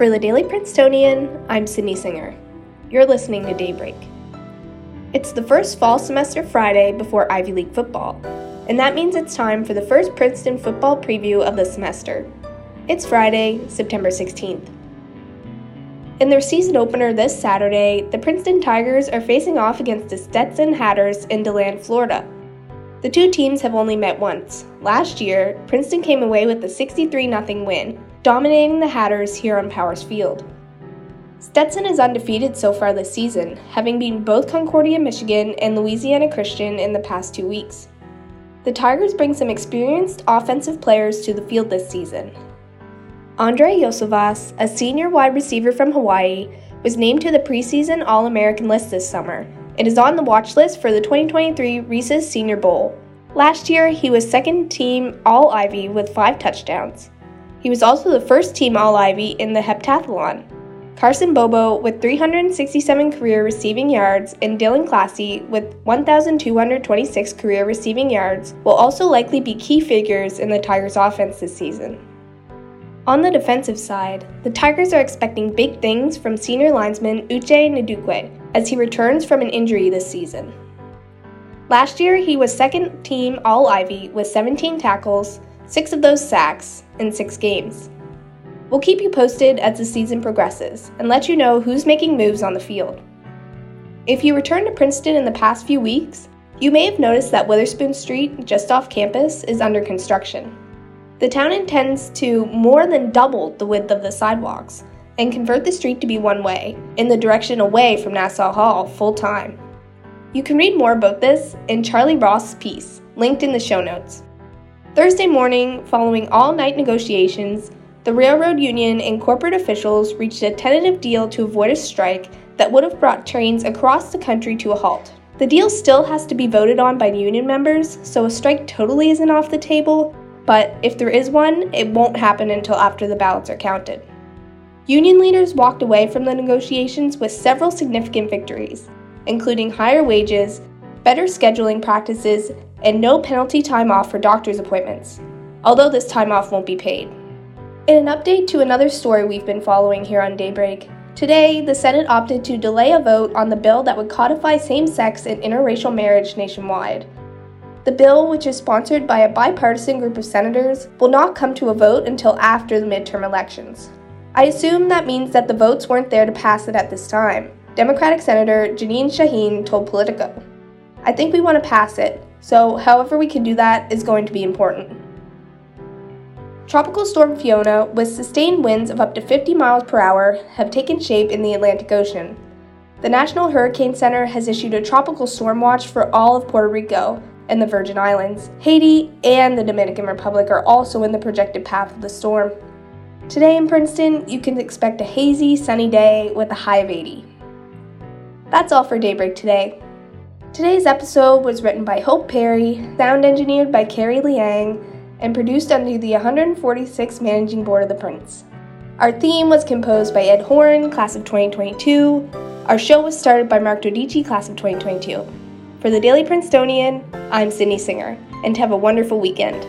For the Daily Princetonian, I'm Sydney Singer. You're listening to Daybreak. It's the first fall semester Friday before Ivy League football, and that means it's time for the first Princeton football preview of the semester. It's Friday, September 16th. In their season opener this Saturday, the Princeton Tigers are facing off against the Stetson Hatters in DeLand, Florida. The two teams have only met once. Last year, Princeton came away with a 63 0 win, dominating the Hatters here on Powers Field. Stetson is undefeated so far this season, having beaten both Concordia, Michigan, and Louisiana Christian in the past two weeks. The Tigers bring some experienced offensive players to the field this season. Andrei Iosivas, a senior wide receiver from Hawaii, was named to the preseason All American list this summer and is on the watch list for the 2023 Reese's Senior Bowl. Last year, he was second team All Ivy with five touchdowns. He was also the first team All Ivy in the heptathlon. Carson Bobo with 367 career receiving yards and Dylan Classi with 1,226 career receiving yards will also likely be key figures in the Tigers' offense this season. On the defensive side, the Tigers are expecting big things from senior lineman Uche Ndukwe as he returns from an injury this season. Last year, he was second team All Ivy with 17 tackles, six of those sacks, in six games. We'll keep you posted as the season progresses and let you know who's making moves on the field. If you returned to Princeton in the past few weeks, you may have noticed that Witherspoon Street, just off campus, is under construction. The town intends to more than double the width of the sidewalks and convert the street to be one way, in the direction away from Nassau Hall full time. You can read more about this in Charlie Ross's piece, linked in the show notes. Thursday morning, following all night negotiations, the railroad union and corporate officials reached a tentative deal to avoid a strike that would have brought trains across the country to a halt. The deal still has to be voted on by union members, so a strike totally isn't off the table, but if there is one, it won't happen until after the ballots are counted. Union leaders walked away from the negotiations with several significant victories, including higher wages, better scheduling practices, and no penalty time off for doctor's appointments, although this time off won't be paid. In an update to another story we've been following here on Daybreak, today the Senate opted to delay a vote on the bill that would codify same sex and interracial marriage nationwide. The bill, which is sponsored by a bipartisan group of senators, will not come to a vote until after the midterm elections. I assume that means that the votes weren't there to pass it at this time. Democratic Senator Jeanne Shaheen told Politico. I think we want to pass it, so however we can do that is going to be important. Tropical Storm Fiona, with sustained winds of up to 50 miles per hour, have taken shape in the Atlantic Ocean. The National Hurricane Center has issued a tropical storm watch for all of Puerto Rico and the Virgin Islands. Haiti and the Dominican Republic are also in the projected path of the storm. Today in Princeton, you can expect a hazy, sunny day with a high of 80. That's all for Daybreak today. Today's episode was written by Hope Perry, sound engineered by Carrie Liang, and produced under the 146th Managing Board of the Prince. Our theme was composed by Ed Horn, class of 2022. Our show was started by Mark Dodici, class of 2022. For the Daily Princetonian, I'm Sydney Singer, and have a wonderful weekend.